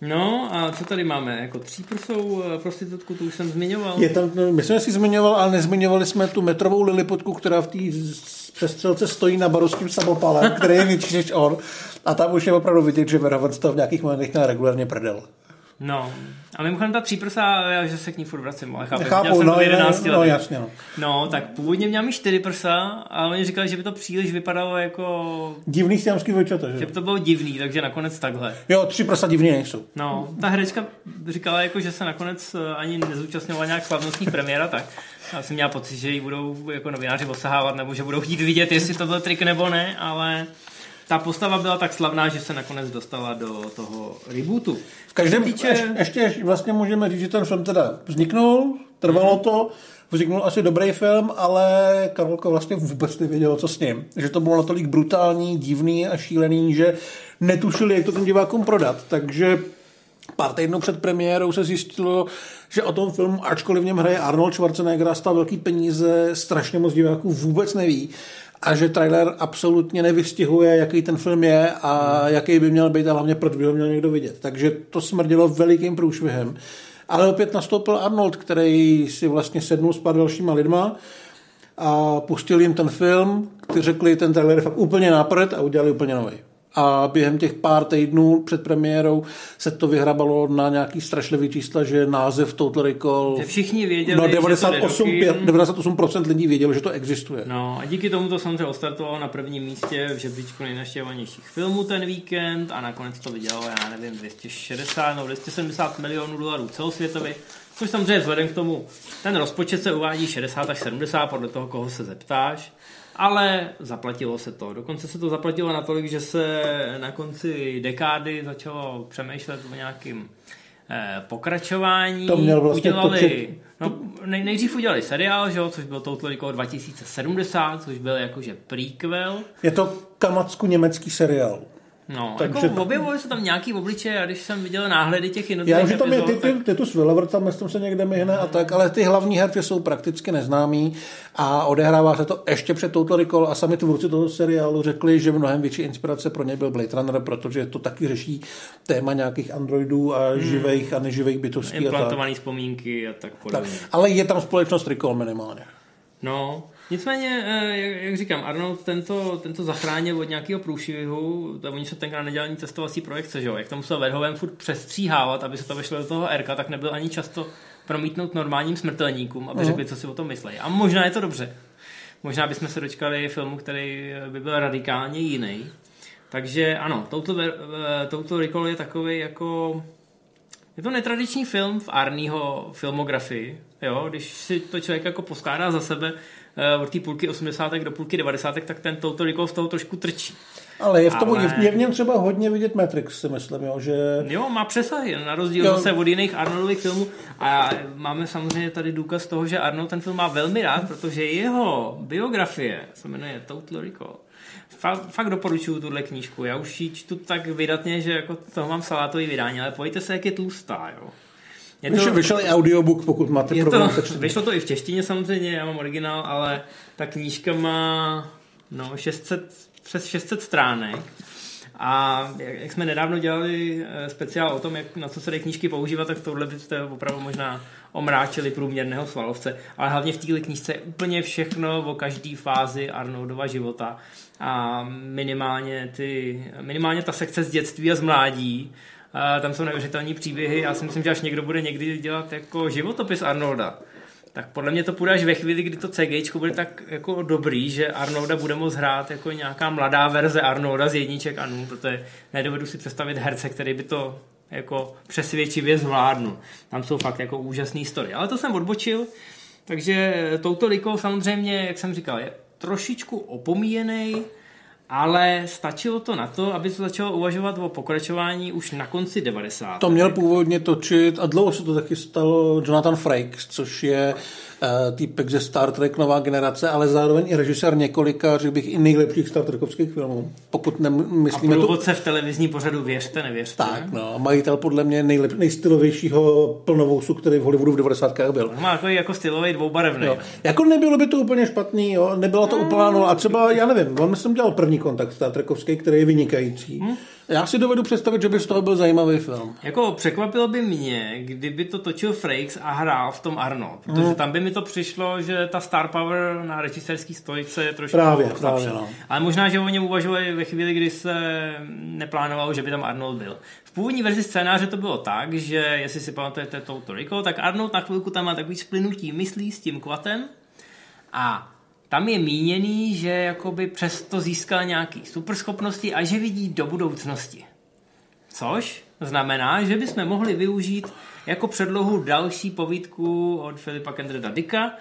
No a co tady máme? Jako tříprsou eh, prostitutku, tu už jsem zmiňoval. Je tam, no, myslím, že jsi zmiňoval, ale nezmiňovali jsme tu metrovou liliputku, která v té přestřelce stojí na baru s tím samopalem, který je větší než on. A tam už je opravdu vidět, že Verhoeven toho v nějakých momentech měl regulárně prdel. No, a mimochodem ta tříprsa, já že se k ní furt vracím, ale chápu, Chápu, jsem no, to v 11 no, no, letech. jasně, no. No, tak původně měla mi čtyři prsa, ale oni říkali, že by to příliš vypadalo jako... Divný siamský dvojčata, Že že? by to bylo divný, takže nakonec takhle. Jo, tři prsa divný nejsou. No, ta herečka říkala, jako, že se nakonec eh, ani nezúčastňovala nějak slavnostních premiéra, tak já jsem měla pocit, že ji budou jako novináři osahávat, nebo že budou chtít vidět, jestli to byl trik nebo ne, ale ta postava byla tak slavná, že se nakonec dostala do toho rebootu. V každém týče- ještě, ještě vlastně můžeme říct, že ten film teda vzniknul, trvalo to, vzniknul asi dobrý film, ale Karolko vlastně vůbec nevědělo, co s ním. Že to bylo natolik brutální, divný a šílený, že netušili, jak to těm divákům prodat. Takže pár týdnů před premiérou se zjistilo, že o tom filmu, ačkoliv v něm hraje Arnold Schwarzenegger a stál velký peníze, strašně moc diváků vůbec neví. A že trailer absolutně nevystihuje, jaký ten film je a jaký by měl být a hlavně proč by ho měl někdo vidět. Takže to smrdilo velikým průšvihem. Ale opět nastoupil Arnold, který si vlastně sednul s pár dalšíma lidma a pustil jim ten film, kteří řekli, ten trailer je fakt úplně náprd a udělali úplně nový. A během těch pár týdnů před premiérou se to vyhrabalo na nějaký strašlivý čísla, že název Total Recall... Že všichni věděli, No že to jde do 98, kin. 5, 98% lidí vědělo, že to existuje. No a díky tomu to samozřejmě ostartovalo na prvním místě v žebříčku nejnaštěvovanějších filmů ten víkend a nakonec to vydělalo, já nevím, 260 nebo 270 milionů dolarů celosvětově, což samozřejmě vzhledem k tomu, ten rozpočet se uvádí 60 až 70 podle toho, koho se zeptáš, ale zaplatilo se to. Dokonce se to zaplatilo natolik, že se na konci dekády začalo přemýšlet o nějakým eh, pokračování. To měl vlastně udělali, točit- no, nej, nejdřív udělali seriál, že jo, což byl Total Recall 2070, což byl jakože prequel. Je to kamacku-německý seriál. No, Takže- jako objevovaly se tam nějaký obličeje a když jsem viděl náhledy těch Já jednotlivých vím, že tam je ty, tak- ty, Titus Welliver, tam tom se někde myhne a tak, ale ty hlavní herci jsou prakticky neznámí a odehrává se to ještě před Total Recall a sami tvůrci toho seriálu řekli, že mnohem větší inspirace pro ně byl Blade Runner, protože to taky řeší téma nějakých androidů a Hmm. živých a neživých bytostí a tak. implantované vzpomínky a tak tak. podobně. Ale je tam společnost Recall minimálně. No, nicméně, eh, jak, jak říkám, Arnold tento, tento zachránil od nějakého průšvihu, to oni se tenkrát nedělali ani testovací projekce, že jo, jak tam musel Verhoeven furt přestříhávat, aby se to vešlo do toho RK, tak nebyl ani často promítnout normálním smrtelníkům, aby řekli, co si o tom myslí. A možná je to dobře. Možná bychom se dočkali filmu, který by byl radikálně jiný. Takže ano, touto, Total Recall je takový jako Je to netradiční film v Arního filmografii, jo? když si to člověk jako poskládá za sebe uh, od té půlky 80. do půlky 90. tak ten Total Recall z toho trošku trčí. Ale je v, tom, Ale... je v něm třeba hodně vidět Matrix, si myslím, jo, že... Jo, má přesahy, na rozdíl jo. zase od jiných Arnoldových filmů. A máme samozřejmě tady důkaz toho, že Arnold ten film má velmi rád, protože jeho biografie se jmenuje Total Recall. Fakt, fakt doporučuju tuhle knížku. Já už ji čtu tak vydatně, že jako toho mám salátový vydání, ale pojďte se, jak je tlustá, jo. Je to, vyšel i audiobook, pokud máte je problém to, Vyšlo to i v češtině samozřejmě, já mám originál, ale ta knížka má no, 600 přes 600 stránek. A jak jsme nedávno dělali eh, speciál o tom, jak, na co se dají knížky používat, tak tohle byste opravdu možná omráčili průměrného svalovce. Ale hlavně v téhle knížce je úplně všechno o každé fázi Arnoldova života. A minimálně, ty, minimálně ta sekce z dětství a z mládí, a tam jsou neuvěřitelné příběhy. Já si myslím, že až někdo bude někdy dělat jako životopis Arnolda, tak podle mě to půjde až ve chvíli, kdy to CG bude tak jako dobrý, že Arnolda bude moct hrát jako nějaká mladá verze Arnolda z jedniček Anu, protože nedovedu si představit herce, který by to jako přesvědčivě zvládnu. Tam jsou fakt jako úžasné story. Ale to jsem odbočil, takže touto likou samozřejmě, jak jsem říkal, je trošičku opomíjený, ale stačilo to na to, aby se začalo uvažovat o pokračování už na konci 90. To měl původně točit a dlouho se to taky stalo Jonathan Frakes, což je týpek ze Star Trek Nová generace, ale zároveň i režisér několika, řekl bych, i nejlepších Star Trekovských filmů. Pokud nemyslíme a průvodce v televizní pořadu věřte, nevěřte. Tak, no. A majitel podle mě nejlep, nejstylovějšího plnovousu, který v Hollywoodu v 90. byl. Má jako, jako stylový dvoubarevný. Jo. Jako nebylo by to úplně špatný, jo. nebylo to úplná nula. A třeba, já nevím, on jsem dělal první kontakt Star Trekovský, který je vynikající. Hmm? Já si dovedu představit, že by z toho byl zajímavý film. Jako překvapilo by mě, kdyby to točil Frakes a hrál v tom Arnold, protože hmm. tam by mi to přišlo, že ta star power na režisérský stojce je trošku právě, právě no. Ale možná, že o něm uvažovali ve chvíli, kdy se neplánovalo, že by tam Arnold byl. V původní verzi scénáře to bylo tak, že jestli si pamatujete to Rico, tak Arnold na chvilku tam má takový splynutí myslí s tím kvatem a tam je míněný, že jakoby přesto získal nějaký superschopnosti a že vidí do budoucnosti. Což znamená, že bychom mohli využít jako předlohu další povídku od Filipa Kendreda Dicka.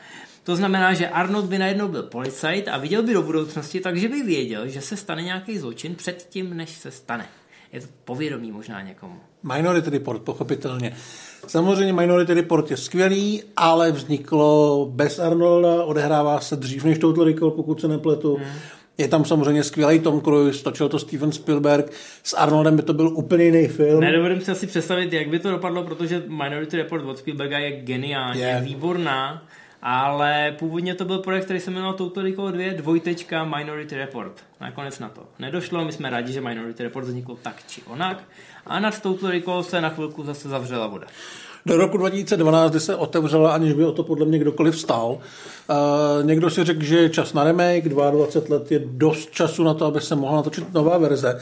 To znamená, že Arnold by najednou byl policajt a viděl by do budoucnosti, takže by věděl, že se stane nějaký zločin předtím, než se stane. Je to povědomí možná někomu. Minority Report, pochopitelně. Samozřejmě Minority Report je skvělý, ale vzniklo bez Arnolda, odehrává se dřív než Total Recall, pokud se nepletu. Hmm. Je tam samozřejmě skvělý Tom Cruise, točil to Steven Spielberg. S Arnoldem by to byl úplně jiný film. Nedovedím si asi představit, jak by to dopadlo, protože Minority Report od Spielberga je geniální, je výborná ale původně to byl projekt, který se jmenoval Total Recall 2, dvojtečka Minority Report. Nakonec na to nedošlo, my jsme rádi, že Minority Report vznikl tak či onak a nad Total Recall se na chvilku zase zavřela voda. Do roku 2012, kdy se otevřela, aniž by o to podle mě kdokoliv stál. Uh, někdo si řekl, že je čas na remake, 22 let je dost času na to, aby se mohla natočit nová verze.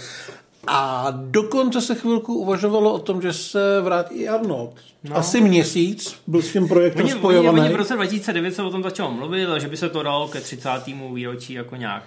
A dokonce se chvilku uvažovalo o tom, že se vrátí i Arnold. No. Asi měsíc byl s tím projektem oni, spojovaný. Oni, oni v roce 2009 se o tom začalo mluvit, že by se to dalo ke 30. výročí jako nějak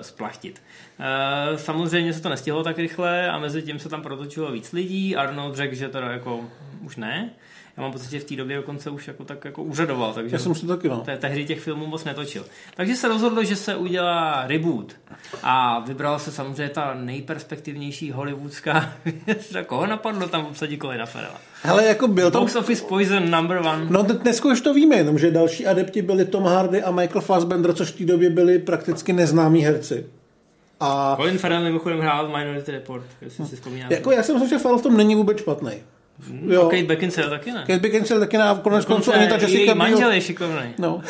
splachtit. Eh, samozřejmě se to nestihlo tak rychle a mezi tím se tam protočilo víc lidí. Arnold řekl, že teda jako už ne. Já mám pocit, že v té době dokonce už jako tak jako úřadoval, takže Já jsem si taky, no. te, tehdy těch filmů moc netočil. Takže se rozhodlo, že se udělá reboot a vybral se samozřejmě ta nejperspektivnější hollywoodská Koho napadlo tam obsadit Colina Farrella? Hele, jako byl. Box Office Poison number one. No dneska už to víme, jenom že další adepti byli Tom Hardy a Michael Fassbender, což v té době byli prakticky neznámí herci. A... Colin Farrell mimochodem hrál v Minority Report, jestli si vzpomínáte. Jako já jsem myslím, že Farrell v tom není vůbec špatný. Jo. A Kate Beckinsale taky ne. Kate Beckinsale taky ne. Konec konců ani ta Jessica manžel je šikovný. No.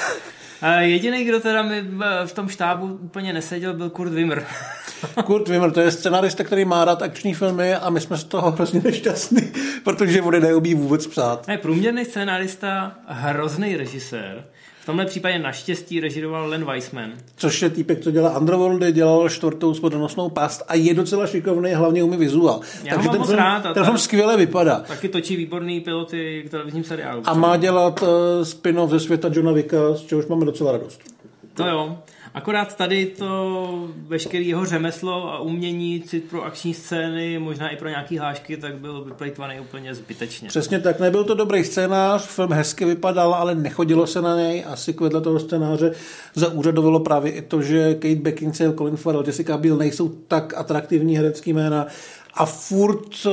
A jediný, kdo teda mi v tom štábu úplně neseděl, byl Kurt Wimmer. Kurt Wimmer, to je scenarista, který má rád akční filmy a my jsme z toho hrozně nešťastní, protože vody neumí vůbec psát. Ne, průměrný scenarista, hrozný režisér. V tomhle případě naštěstí režiroval Len Weissman. Což je týpek, co dělá Underworldy, dělal čtvrtou spodonostnou past a je docela šikovný, hlavně umí vizuál. Já Takže ten, film, rád, ten film skvěle vypadá. Taky točí výborný piloty k televizním seriálu. A má dělat uh, spin-off ze světa Johna Vicka, z čehož máme docela radost. To jo. Akorát tady to veškerý jeho řemeslo a umění, cit pro akční scény, možná i pro nějaký hlášky, tak byl vyplejtvaný úplně zbytečně. Přesně tak, nebyl to dobrý scénář, film hezky vypadal, ale nechodilo se na něj. Asi vedle toho scénáře zaúřadovalo právě i to, že Kate Beckinsale, Colin Farrell, Jessica Biel nejsou tak atraktivní herecký jména a furt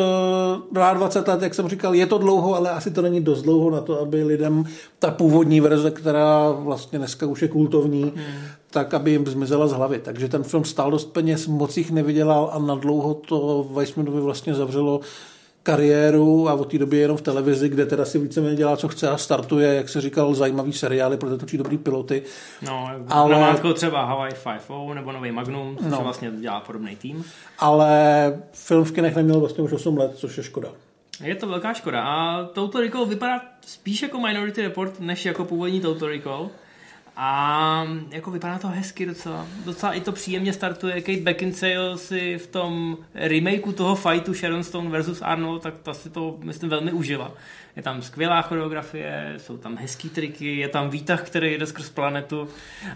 20 eh, let, jak jsem říkal, je to dlouho, ale asi to není dost dlouho na to, aby lidem ta původní verze, která vlastně dneska už je kultovní, hmm. Tak aby jim zmizela z hlavy. Takže ten film stál dost peněz, moc jich nevydělal a na dlouho to Weissmanovi vlastně zavřelo kariéru a od té doby jenom v televizi, kde teda si víceméně dělá, co chce a startuje, jak se říkal, zajímavý seriály, protože točí dobrý piloty. No, ale... třeba Hawaii 5 nebo Nový Magnum, no. vlastně dělá podobný tým. Ale film v kinech neměl vlastně už 8 let, což je škoda. Je to velká škoda. A Total Recall vypadá spíš jako Minority Report, než jako původní Total Recall. A jako vypadá to hezky docela. Docela i to příjemně startuje. Kate Beckinsale si v tom remakeu toho fightu Sharon Stone versus Arnold, tak ta si to, myslím, velmi užila. Je tam skvělá choreografie, jsou tam hezký triky, je tam výtah, který jde skrz planetu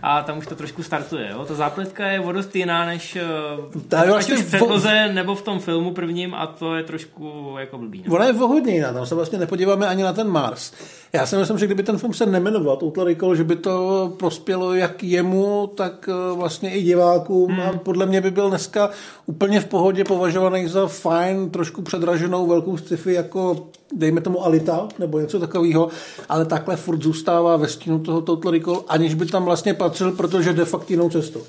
a tam už to trošku startuje. Jo? Ta zápletka je o dost jiná než eh, ať vlastně už v předloze vo... nebo v tom filmu prvním a to je trošku jako blbý. No? Ona je hodně jiná, tam se vlastně nepodíváme ani na ten Mars. Já si myslím, že kdyby ten film se nemenoval Total Recall, že by to prospělo jak jemu, tak eh, vlastně i divákům hmm. a podle mě by byl dneska úplně v pohodě považovaný za fajn, trošku předraženou velkou sci-fi jako dejme tomu Alita nebo něco takového, ale takhle furt zůstává ve stínu toho Total Recall, aniž by tam vlastně patřil, protože de facto jinou cestou.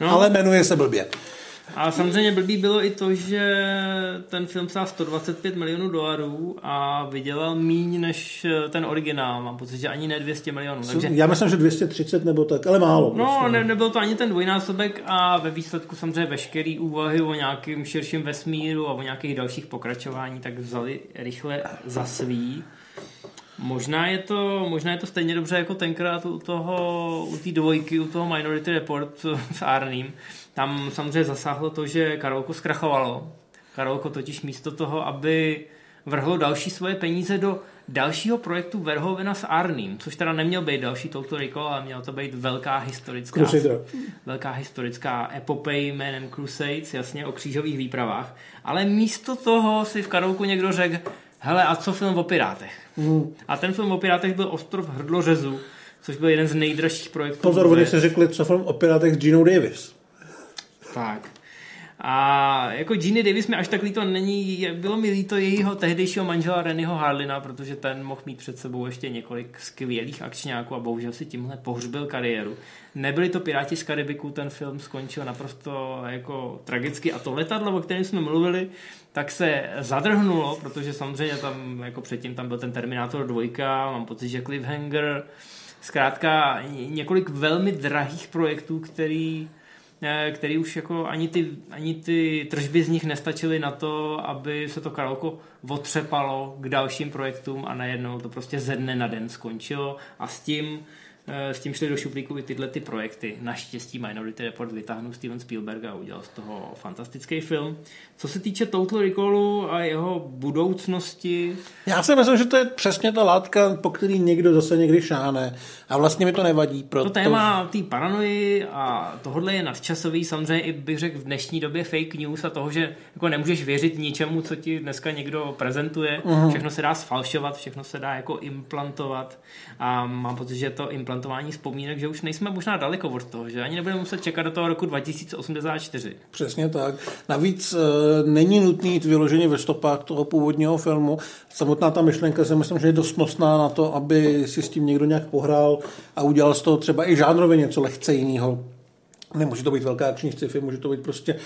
No. Ale jmenuje se blbě. A samozřejmě blbý bylo i to, že ten film stál 125 milionů dolarů a vydělal míň než ten originál. Mám pocit, že ani ne 200 milionů. Takže... Já myslím, že 230 nebo tak, ale málo. No, prostě. ne, nebyl to ani ten dvojnásobek a ve výsledku samozřejmě veškerý úvahy o nějakým širším vesmíru a o nějakých dalších pokračování tak vzali rychle za svý. Možná je to, možná je to stejně dobře jako tenkrát u toho, u té dvojky, u toho Minority Report s Arným. Tam samozřejmě zasáhlo to, že Karolko zkrachovalo. Karolko totiž místo toho, aby vrhlo další svoje peníze do dalšího projektu Verhovena s Arným, což teda neměl být další Total Recall, ale měl to být velká historická, Crusader. velká historická epopej jménem Crusades, jasně o křížových výpravách. Ale místo toho si v Karolku někdo řekl, hele, a co film o pirátech? Mm. A ten film o pirátech byl Ostrov hrdlořezu, což byl jeden z nejdražších projektů. Pozor, oni si řekli, co film o pirátech s Gino Davis. Tak. A jako Ginny Davis mi až tak líto není, bylo mi líto jejího tehdejšího manžela Rennyho Harlina, protože ten mohl mít před sebou ještě několik skvělých akčňáků a bohužel si tímhle pohřbil kariéru. Nebyli to Piráti z Karibiku, ten film skončil naprosto jako tragicky a to letadlo, o kterém jsme mluvili, tak se zadrhnulo, protože samozřejmě tam jako předtím tam byl ten Terminator 2, mám pocit, že Cliffhanger, zkrátka několik velmi drahých projektů, který který už jako ani ty, ani ty tržby z nich nestačily na to, aby se to Karolko otřepalo k dalším projektům a najednou to prostě ze dne na den skončilo. A s tím s tím šli do šuplíku i tyhle ty projekty. Naštěstí Minority Report vytáhnul Steven Spielberg a udělal z toho fantastický film. Co se týče Total Recallu a jeho budoucnosti... Já si myslím, že to je přesně ta látka, po který někdo zase někdy šáne. A vlastně mi to nevadí. Proto... To téma té paranoji a tohle je nadčasový, samozřejmě i bych řekl v dnešní době fake news a toho, že jako nemůžeš věřit ničemu, co ti dneska někdo prezentuje. Uh-huh. Všechno se dá sfalšovat, všechno se dá jako implantovat a mám pocit, že to implant implantování vzpomínek, že už nejsme možná daleko od toho, že ani nebudeme muset čekat do toho roku 2084. Přesně tak. Navíc e, není nutný jít vyloženě ve stopách toho původního filmu. Samotná ta myšlenka si myslím, že je dost nosná na to, aby si s tím někdo nějak pohrál a udělal z toho třeba i žánrově něco lehce jiného. Nemůže to být velká akční sci-fi, může to být prostě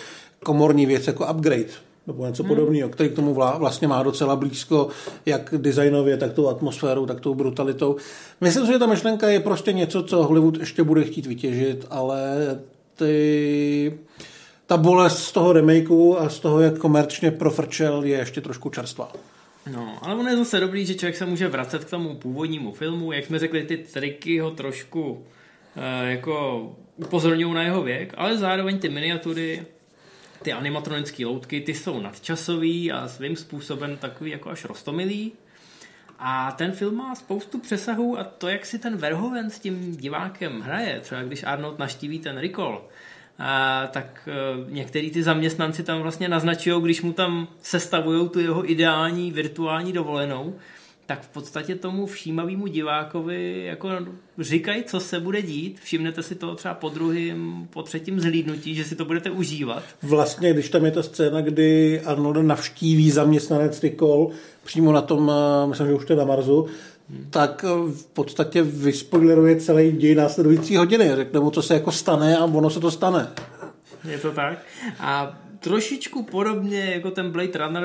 komorní věc jako upgrade nebo něco hmm. podobného, který k tomu vlastně má docela blízko, jak designově, tak tou atmosférou, tak tou brutalitou. Myslím si, že ta myšlenka je prostě něco, co Hollywood ještě bude chtít vytěžit, ale ty, ta bolest z toho remakeu a z toho, jak komerčně profrčel, je ještě trošku čerstvá. No, ale ono je zase dobrý, že člověk se může vracet k tomu původnímu filmu. Jak jsme řekli, ty triky ho trošku e, jako upozorňují na jeho věk, ale zároveň ty miniatury ty animatronické loutky, ty jsou nadčasový a svým způsobem takový jako až rostomilý. A ten film má spoustu přesahů a to, jak si ten Verhoeven s tím divákem hraje, třeba když Arnold naštíví ten Recall, a, tak e, některý ty zaměstnanci tam vlastně naznačují, když mu tam sestavují tu jeho ideální virtuální dovolenou, tak v podstatě tomu všímavému divákovi jako říkají, co se bude dít. Všimnete si to třeba po druhém, po třetím zhlídnutí, že si to budete užívat. Vlastně, když tam je ta scéna, kdy Arnold navštíví zaměstnanec Rikol přímo na tom, eh, myslím, že už to je na Marzu, hmm. tak eh, v podstatě vyspoileruje celý děj následující hodiny. Řekne mu, co se jako stane a ono se to stane. Je to tak. A trošičku podobně jako ten Blade Runner,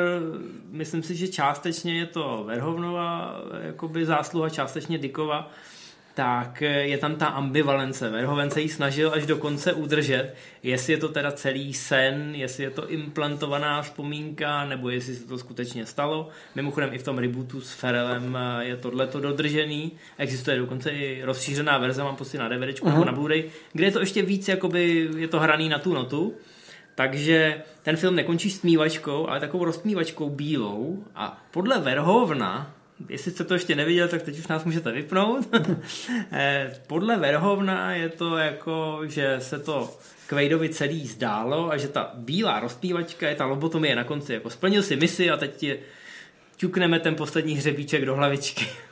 myslím si, že částečně je to Verhovnova jakoby zásluha, částečně Dikova, tak je tam ta ambivalence. Verhoven se jí snažil až do konce udržet, jestli je to teda celý sen, jestli je to implantovaná vzpomínka, nebo jestli se to skutečně stalo. Mimochodem i v tom rebootu s Ferelem je tohleto dodržený. Existuje dokonce i rozšířená verze, mám pocit na DVDčku uh-huh. nebo na Blu-ray, kde je to ještě víc, jakoby je to hraný na tu notu. Takže ten film nekončí smívačkou, ale takovou rozmívačkou bílou a podle Verhovna, jestli jste to ještě neviděl, tak teď už nás můžete vypnout. Eh, podle Verhovna je to jako, že se to Kvejdovi celý zdálo a že ta bílá rozpívačka je ta lobotomie na konci. Jako splnil si misi a teď ti ťukneme ten poslední hřebíček do hlavičky.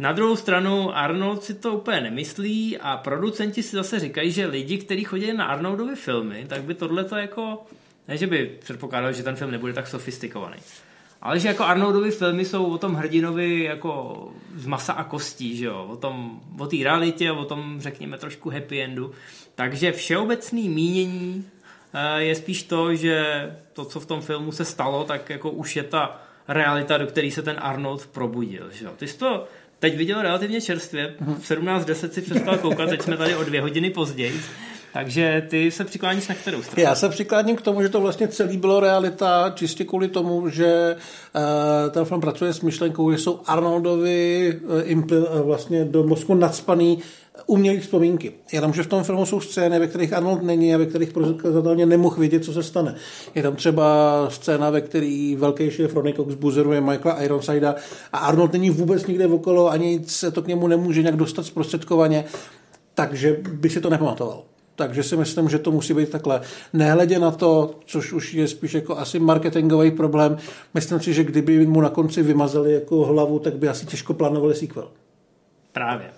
Na druhou stranu Arnold si to úplně nemyslí a producenti si zase říkají, že lidi, kteří chodí na Arnoldovy filmy, tak by tohle to jako, ne že by předpokládali, že ten film nebude tak sofistikovaný. Ale že jako Arnoldovy filmy jsou o tom hrdinovi jako z masa a kostí, že jo? O tom, o té realitě, o tom řekněme trošku happy endu. Takže všeobecný mínění eh, je spíš to, že to, co v tom filmu se stalo, tak jako už je ta realita, do které se ten Arnold probudil. Že jo? Ty jsi to teď viděl relativně čerstvě, v 17.10 si přestal koukat, teď jsme tady o dvě hodiny později. Takže ty se přikláníš na kterou stranu? Já se přikláním k tomu, že to vlastně celý bylo realita, čistě kvůli tomu, že uh, ten film pracuje s myšlenkou, že jsou Arnoldovi uh, vlastně do mozku nadspaný umělý vzpomínky. Jenomže v tom filmu jsou scény, ve kterých Arnold není a ve kterých prozatatelně nemohl vědět, co se stane. Je tam třeba scéna, ve který velký šéf Ronnie Cox buzeruje Michaela Ironsida a Arnold není vůbec nikde okolo, ani se to k němu nemůže nějak dostat zprostředkovaně, takže by si to nepamatoval. Takže si myslím, že to musí být takhle. Nehledě na to, což už je spíš jako asi marketingový problém, myslím si, že kdyby mu na konci vymazali jako hlavu, tak by asi těžko plánovali sequel. Právě.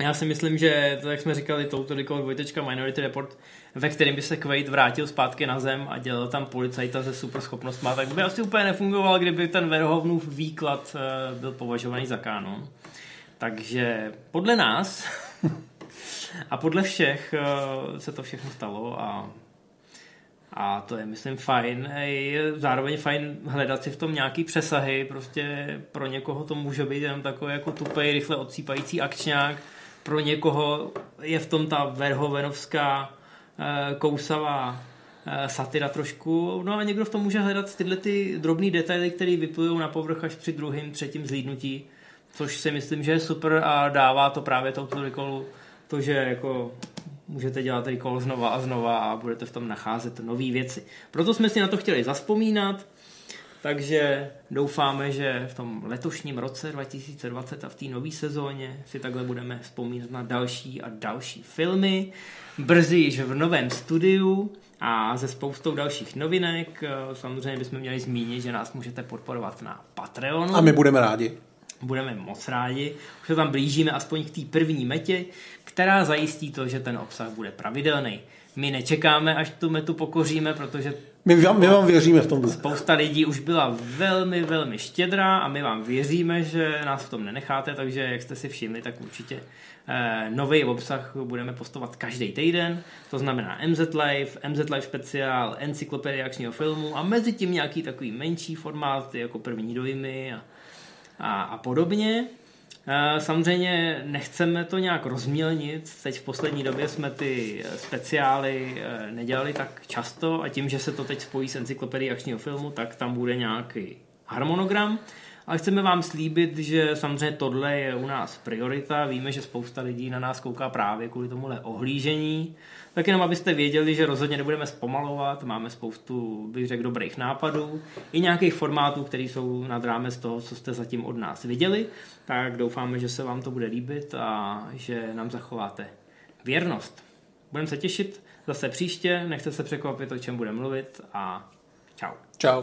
Já si myslím, že to, jak jsme říkali, touto likou dvojtečka Minority Report, ve kterém by se Quaid vrátil zpátky na zem a dělal tam policajta se super schopnostma, tak by asi úplně nefungoval, kdyby ten Verhovnův výklad eh, byl považovaný za kánon. Takže podle nás a podle všech eh, se to všechno stalo a a to je, myslím, fajn. Je zároveň fajn hledat si v tom nějaký přesahy. Prostě pro někoho to může být jenom takový jako tupej, rychle odsýpající akčňák, pro někoho je v tom ta verhovenovská eh, kousavá eh, satira trošku, no a někdo v tom může hledat tyhle ty drobné detaily, které vyplují na povrch až při druhém, třetím zlídnutí, což si myslím, že je super a dává to právě touto recallu to, že jako můžete dělat recall znova a znova a budete v tom nacházet nové věci. Proto jsme si na to chtěli zaspomínat, takže doufáme, že v tom letošním roce 2020 a v té nové sezóně si takhle budeme vzpomínat na další a další filmy. Brzy již v novém studiu a se spoustou dalších novinek. Samozřejmě bychom měli zmínit, že nás můžete podporovat na Patreonu. A my budeme rádi. Budeme moc rádi. Už se tam blížíme aspoň k té první metě, která zajistí to, že ten obsah bude pravidelný. My nečekáme, až tu metu pokoříme, protože my vám, my vám věříme v tom. Spousta lidí už byla velmi, velmi štědrá a my vám věříme, že nás v tom nenecháte, takže jak jste si všimli, tak určitě eh, nový obsah budeme postovat každý týden. To znamená MZ Live, MZ Live speciál, encyklopedie akčního filmu a mezi tím nějaký takový menší formát, jako první dojmy a, a, a podobně. Eh, samozřejmě nechceme to nějak rozmělnit. Teď v poslední době jsme ty eh, speciály eh, nedělali tak často a tím, že se to teď spojí s encyklopedií akčního filmu, tak tam bude nějaký harmonogram. ale chceme vám slíbit, že samozřejmě tohle je u nás priorita. Víme, že spousta lidí na nás kouká právě kvůli tomuhle ohlížení. Tak jenom abyste věděli, že rozhodně nebudeme zpomalovat, máme spoustu, bych řekl, dobrých nápadů i nějakých formátů, které jsou nad rámec toho, co jste zatím od nás viděli. Tak doufáme, že se vám to bude líbit a že nám zachováte věrnost. Budeme se těšit zase příště, nechte se překvapit, o čem budeme mluvit a čau. Čau.